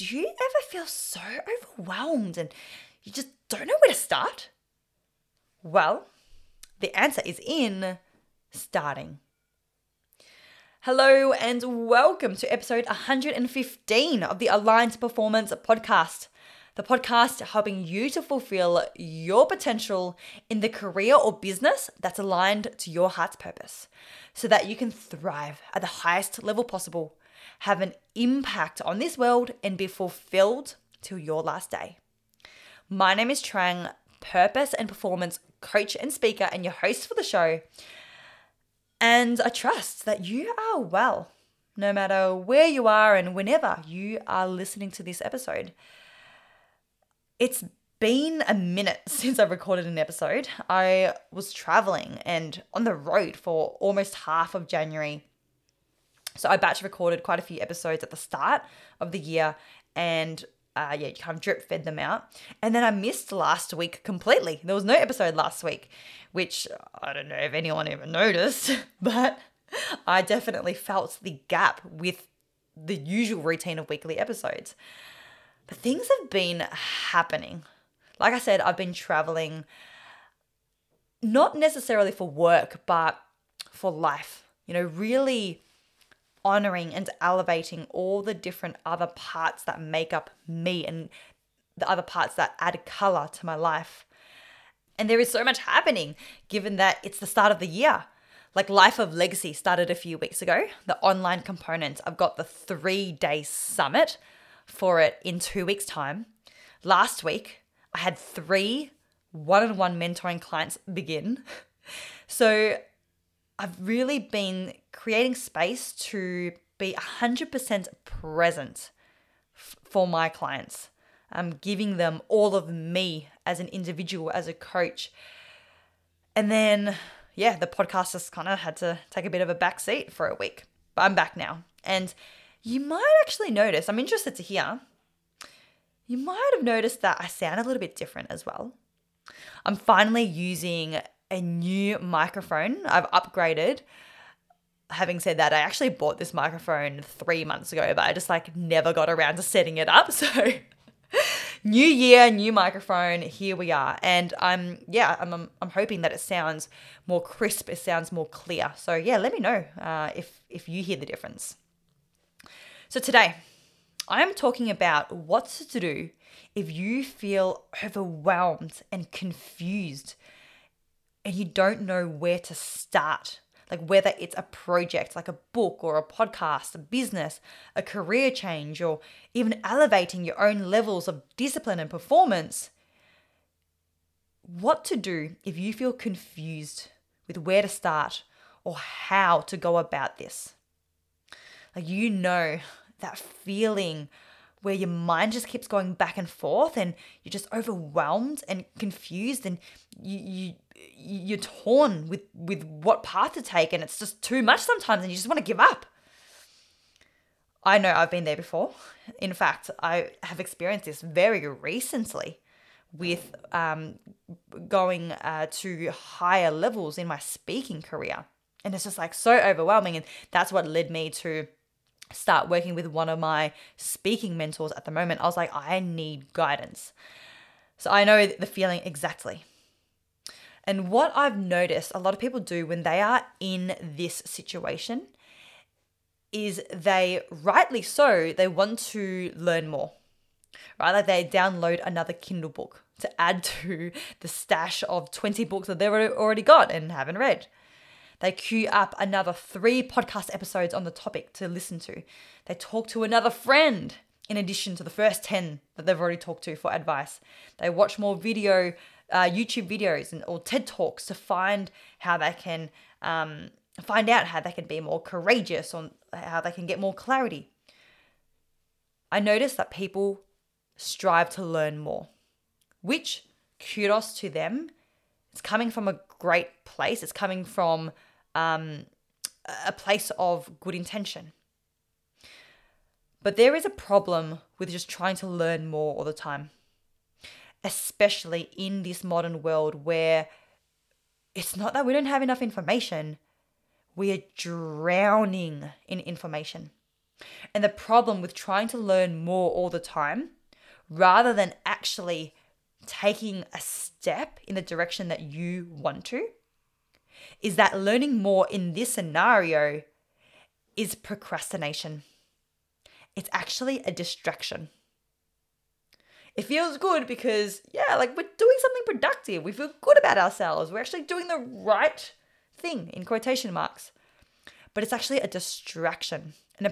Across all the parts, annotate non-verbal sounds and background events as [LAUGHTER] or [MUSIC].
do you ever feel so overwhelmed and you just don't know where to start? Well, the answer is in starting. Hello and welcome to episode 115 of the Aligned Performance podcast. The podcast helping you to fulfill your potential in the career or business that's aligned to your heart's purpose so that you can thrive at the highest level possible, have an impact on this world, and be fulfilled till your last day. My name is Trang, purpose and performance coach and speaker, and your host for the show. And I trust that you are well, no matter where you are and whenever you are listening to this episode. It's been a minute [LAUGHS] since I recorded an episode. I was traveling and on the road for almost half of January. So I batch recorded quite a few episodes at the start of the year and uh, yeah, kind of drip fed them out. And then I missed last week completely. There was no episode last week, which I don't know if anyone ever noticed, [LAUGHS] but I definitely felt the gap with the usual routine of weekly episodes. But things have been happening. Like I said, I've been traveling not necessarily for work, but for life. You know, really honoring and elevating all the different other parts that make up me and the other parts that add color to my life. And there is so much happening given that it's the start of the year. Like Life of Legacy started a few weeks ago, the online component. I've got the three day summit for it in two weeks' time. Last week, I had three one on one mentoring clients begin. [LAUGHS] So I've really been creating space to be 100% present f- for my clients. I'm giving them all of me as an individual, as a coach. And then, yeah, the podcast just kind of had to take a bit of a back seat for a week. But I'm back now. And you might actually notice, I'm interested to hear, you might have noticed that I sound a little bit different as well. I'm finally using a new microphone. I've upgraded. Having said that, I actually bought this microphone three months ago, but I just like never got around to setting it up. [LAUGHS] So, new year, new microphone, here we are. And I'm, yeah, I'm, I'm, hoping that it sounds more crisp, it sounds more clear. So, yeah, let me know uh, if, if you hear the difference. So, today, I am talking about what to do if you feel overwhelmed and confused and you don't know where to start. Like whether it's a project like a book or a podcast, a business, a career change, or even elevating your own levels of discipline and performance. What to do if you feel confused with where to start or how to go about this. Like you know that feeling where your mind just keeps going back and forth and you're just overwhelmed and confused and you, you you're torn with with what path to take and it's just too much sometimes and you just want to give up i know i've been there before in fact i have experienced this very recently with um, going uh, to higher levels in my speaking career and it's just like so overwhelming and that's what led me to start working with one of my speaking mentors at the moment. I was like, I need guidance. So I know the feeling exactly. And what I've noticed a lot of people do when they are in this situation is they, rightly so, they want to learn more, right? Like they download another Kindle book to add [LAUGHS] to the stash of 20 books that they've already got and haven't read. They queue up another three podcast episodes on the topic to listen to. They talk to another friend in addition to the first 10 that they've already talked to for advice. They watch more video, uh, YouTube videos and, or TED Talks to find how they can um, find out how they can be more courageous on how they can get more clarity. I notice that people strive to learn more, which kudos to them. It's coming from a great place. It's coming from um, a place of good intention. But there is a problem with just trying to learn more all the time, especially in this modern world where it's not that we don't have enough information, we are drowning in information. And the problem with trying to learn more all the time, rather than actually taking a step in the direction that you want to, is that learning more in this scenario is procrastination. It's actually a distraction. It feels good because, yeah, like we're doing something productive. We feel good about ourselves. We're actually doing the right thing in quotation marks. But it's actually a distraction and a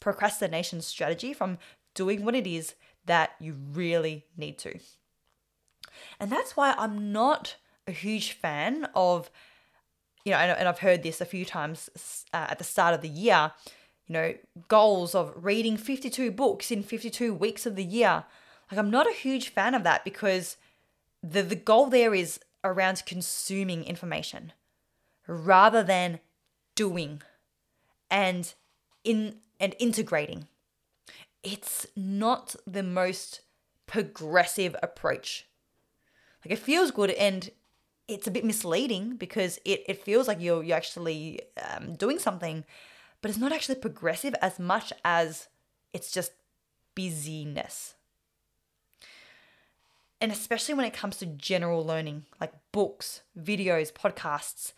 procrastination strategy from doing what it is that you really need to. And that's why I'm not a huge fan of, you know, and I've heard this a few times uh, at the start of the year, you know, goals of reading 52 books in 52 weeks of the year. Like, I'm not a huge fan of that because the, the goal there is around consuming information rather than doing and in and integrating. It's not the most progressive approach. Like it feels good and it's a bit misleading because it, it feels like you're, you're actually um, doing something, but it's not actually progressive as much as it's just busyness. And especially when it comes to general learning, like books, videos, podcasts,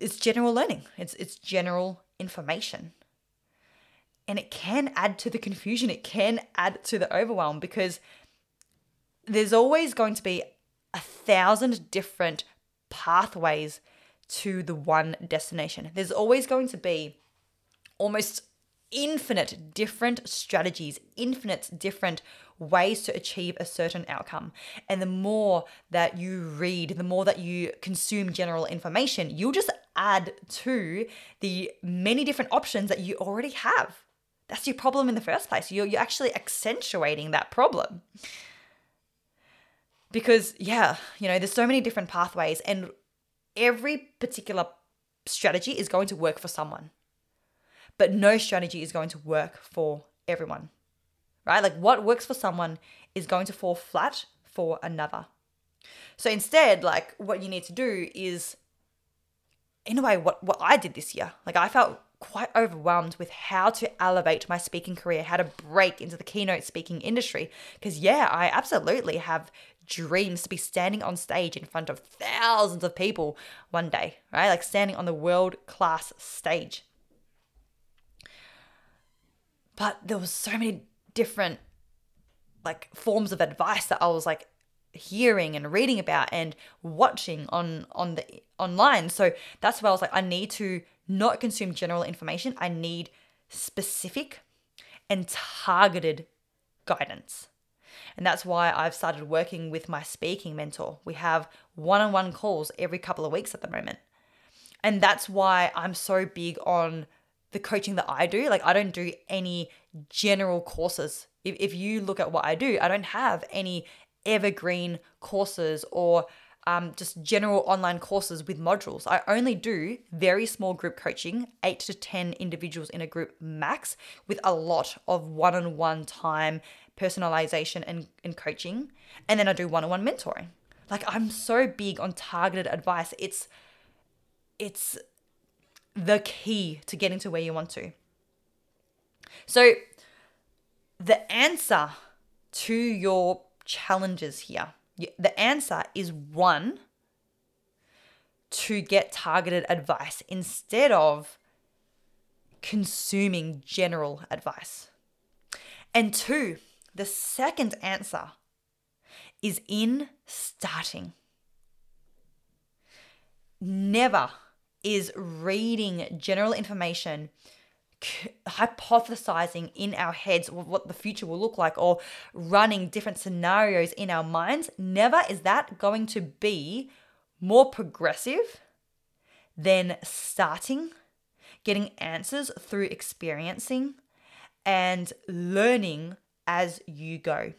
it's general learning. It's it's general information. And it can add to the confusion, it can add to the overwhelm because there's always going to be a thousand different pathways to the one destination. There's always going to be almost infinite different strategies, infinite different ways to achieve a certain outcome. And the more that you read, the more that you consume general information, you'll just add to the many different options that you already have. That's your problem in the first place. You're, you're actually accentuating that problem. Because, yeah, you know, there's so many different pathways, and every particular strategy is going to work for someone but no strategy is going to work for everyone, right? Like what works for someone is going to fall flat for another. So instead, like what you need to do is, in a way, what, what I did this year. Like I felt quite overwhelmed with how to elevate my speaking career, how to break into the keynote speaking industry. Because, yeah, I absolutely have dreams to be standing on stage in front of thousands of people one day, right? Like standing on the world class stage. But there was so many different like forms of advice that I was like hearing and reading about and watching on on the online. So that's why I was like I need to not consume general information. I need specific and targeted guidance. And that's why I've started working with my speaking mentor. We have one on one calls every couple of weeks at the moment. And that's why I'm so big on the coaching that I do. Like, I don't do any general courses. If, if you look at what I do, I don't have any evergreen courses or um, just general online courses with modules. I only do very small group coaching, eight to 10 individuals in a group max, with a lot of one on one time, personalization, and, and coaching. And then I do one on one mentoring. Like, I'm so big on targeted advice. It's, it's the key to getting to where you want to. So, the answer to your challenges here, the answer is one, to get targeted advice instead of consuming general advice. And two, the second answer is in starting. Never is reading general information hypothesizing in our heads what the future will look like or running different scenarios in our minds never is that going to be more progressive than starting getting answers through experiencing and learning as you go.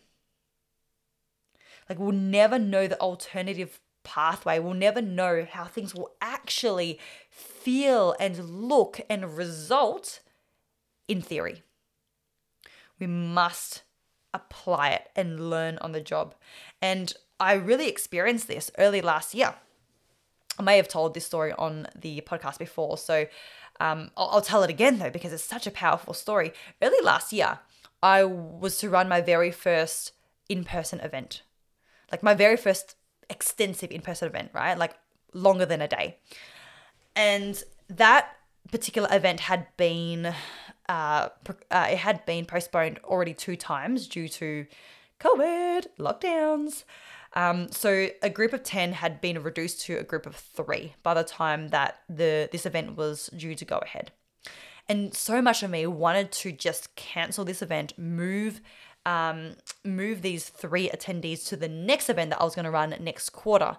Like we'll never know the alternative pathway. We'll never know how things will actually feel and look and result in theory. We must apply it and learn on the job. And I really experienced this early last year. I may have told this story on the podcast before. So, Um, I'll, I'll tell it again though, because it's such a powerful story. Early last year, I was to run my very first in person event, like my very first extensive in person event, right? Like longer than a day. And that particular event had been uh, uh, it had been postponed already two times due to COVID lockdowns. Um, so a group of 10 had been reduced to a group of three by the time that the this event was due to go ahead. And so much of me wanted to just cancel this event, move um, move these three attendees to the next event that I was going to run next quarter,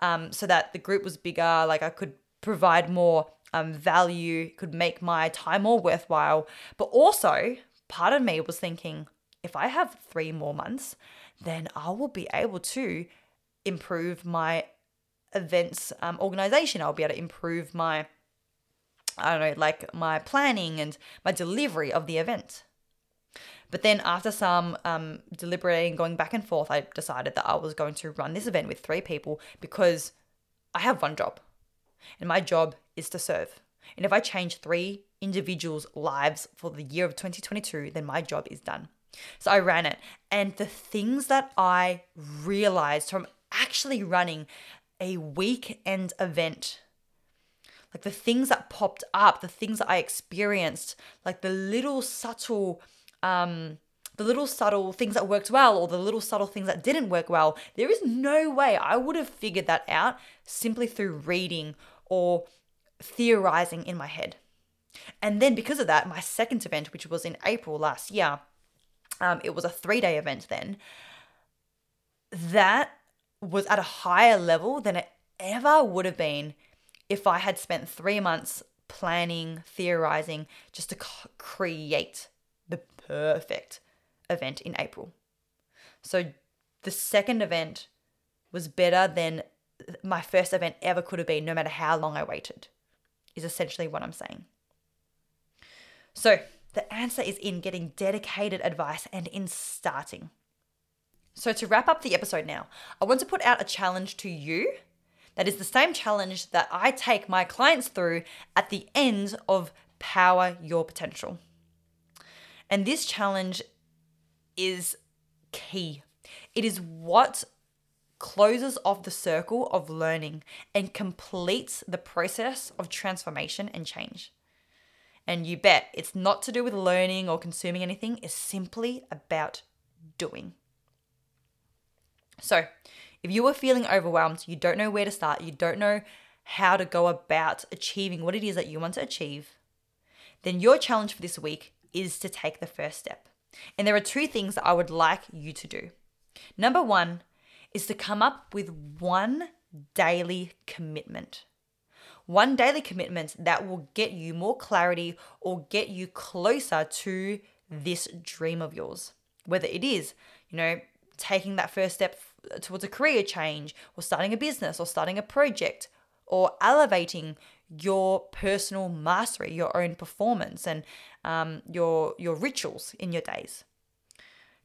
um, so that the group was bigger. Like I could provide more um, value, could make my time more worthwhile. But also, part of me was thinking, if I have three more months, then I will be able to improve my events um, organization. I'll be able to improve my, I don't know, like my planning and my delivery of the event. But then after some um, deliberating, going back and forth, I decided that I was going to run this event with three people because I have one job. And my job is to serve. And if I change three individuals' lives for the year of 2022, then my job is done. So I ran it. And the things that I realized from actually running a weekend event, like the things that popped up, the things that I experienced, like the little subtle, um, the little subtle things that worked well or the little subtle things that didn't work well, there is no way I would have figured that out simply through reading or theorizing in my head. And then because of that, my second event, which was in April last year, um, it was a three day event then. That was at a higher level than it ever would have been if I had spent three months planning, theorizing, just to create perfect event in April. So the second event was better than my first event ever could have been, no matter how long I waited, is essentially what I'm saying. So, the answer is in getting dedicated advice and in starting. So, to wrap up the episode now, I want to put out a challenge to you that is the same challenge that I take my clients through at the end of Power Your Potential. And this challenge is key. It is what closes off the circle of learning and completes the process of transformation and change. And you bet it's not to do with learning or consuming anything, it's simply about doing. So, if you are feeling overwhelmed, you don't know where to start, you don't know how to go about achieving what it is that you want to achieve, then your challenge for this week is to take the first step. And there are two things that I would like you to do. Number one is to come up with one daily commitment. One daily commitment that will get you more clarity or get you closer to this dream of yours. Whether it is, you know, taking that first step towards a career change or starting a business or starting a project or elevating your personal mastery, your own performance, and um, your your rituals in your days.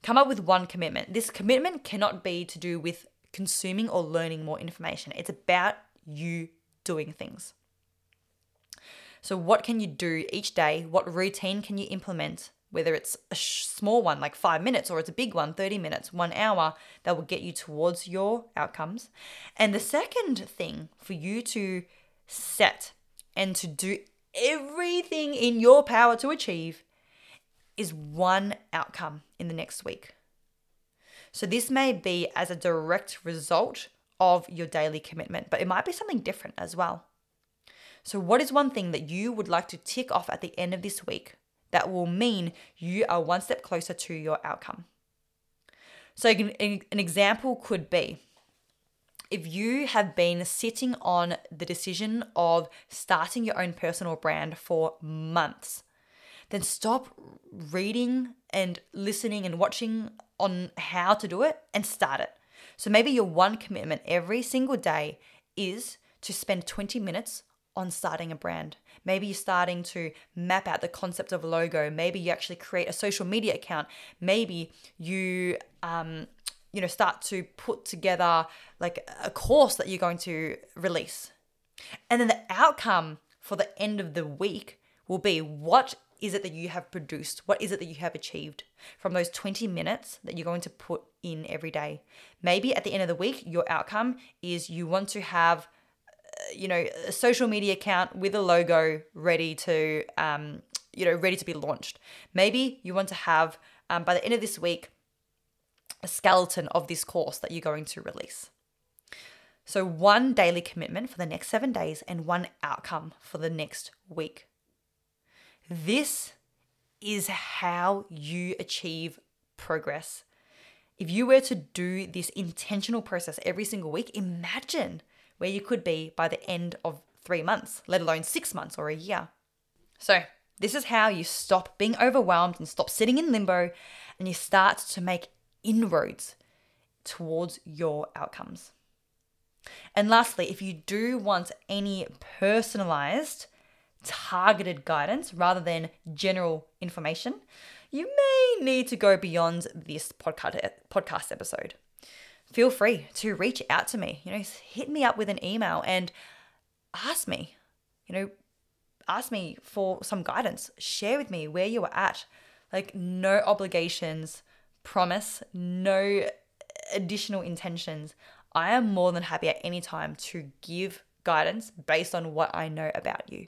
Come up with one commitment. This commitment cannot be to do with consuming or learning more information. It's about you doing things. So, what can you do each day? What routine can you implement? Whether it's a small one, like five minutes, or it's a big one, 30 minutes, one hour, that will get you towards your outcomes. And the second thing for you to set and to do everything in your power to achieve is one outcome in the next week. So, this may be as a direct result of your daily commitment, but it might be something different as well. So, what is one thing that you would like to tick off at the end of this week that will mean you are one step closer to your outcome? So, an example could be if you have been sitting on the decision of starting your own personal brand for months, then stop reading and listening and watching on how to do it and start it. So maybe your one commitment every single day is to spend 20 minutes on starting a brand. Maybe you're starting to map out the concept of a logo. Maybe you actually create a social media account. Maybe you um, you know start to put together like a course that you're going to release. And then the outcome for the end of the week will be what is it that you have produced? What is it that you have achieved from those 20 minutes that you're going to put in every day? Maybe at the end of the week, your outcome is you want to have, uh, you know, a social media account with a logo ready to, um, you know, ready to be launched. Maybe you want to have, um, by the end of this week, a skeleton of this course that you're going to release. So, one daily commitment for the next seven days and one outcome for the next week. This is how you achieve progress. If you were to do this intentional process every single week, imagine where you could be by the end of three months, let alone six months or a year. So, this is how you stop being overwhelmed and stop sitting in limbo and you start to make inroads towards your outcomes. And lastly, if you do want any personalized, targeted guidance rather than general information, you may need to go beyond this podcast podcast episode. Feel free to reach out to me. You know, hit me up with an email and ask me, you know, ask me for some guidance. Share with me where you are at. Like no obligations, promise, no additional intentions. I am more than happy at any time to give guidance based on what I know about you.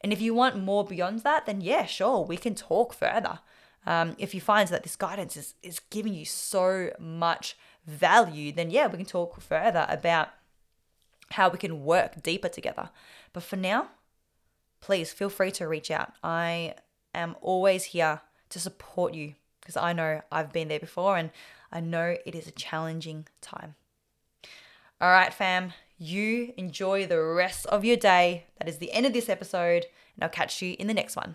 And if you want more beyond that, then yeah, sure, we can talk further. Um, if you find that this guidance is, is giving you so much value, then yeah, we can talk further about how we can work deeper together. But for now, please feel free to reach out. I am always here to support you because I know I've been there before and I know it is a challenging time. All right, fam, you enjoy the rest of your day. That is the end of this episode, and I'll catch you in the next one.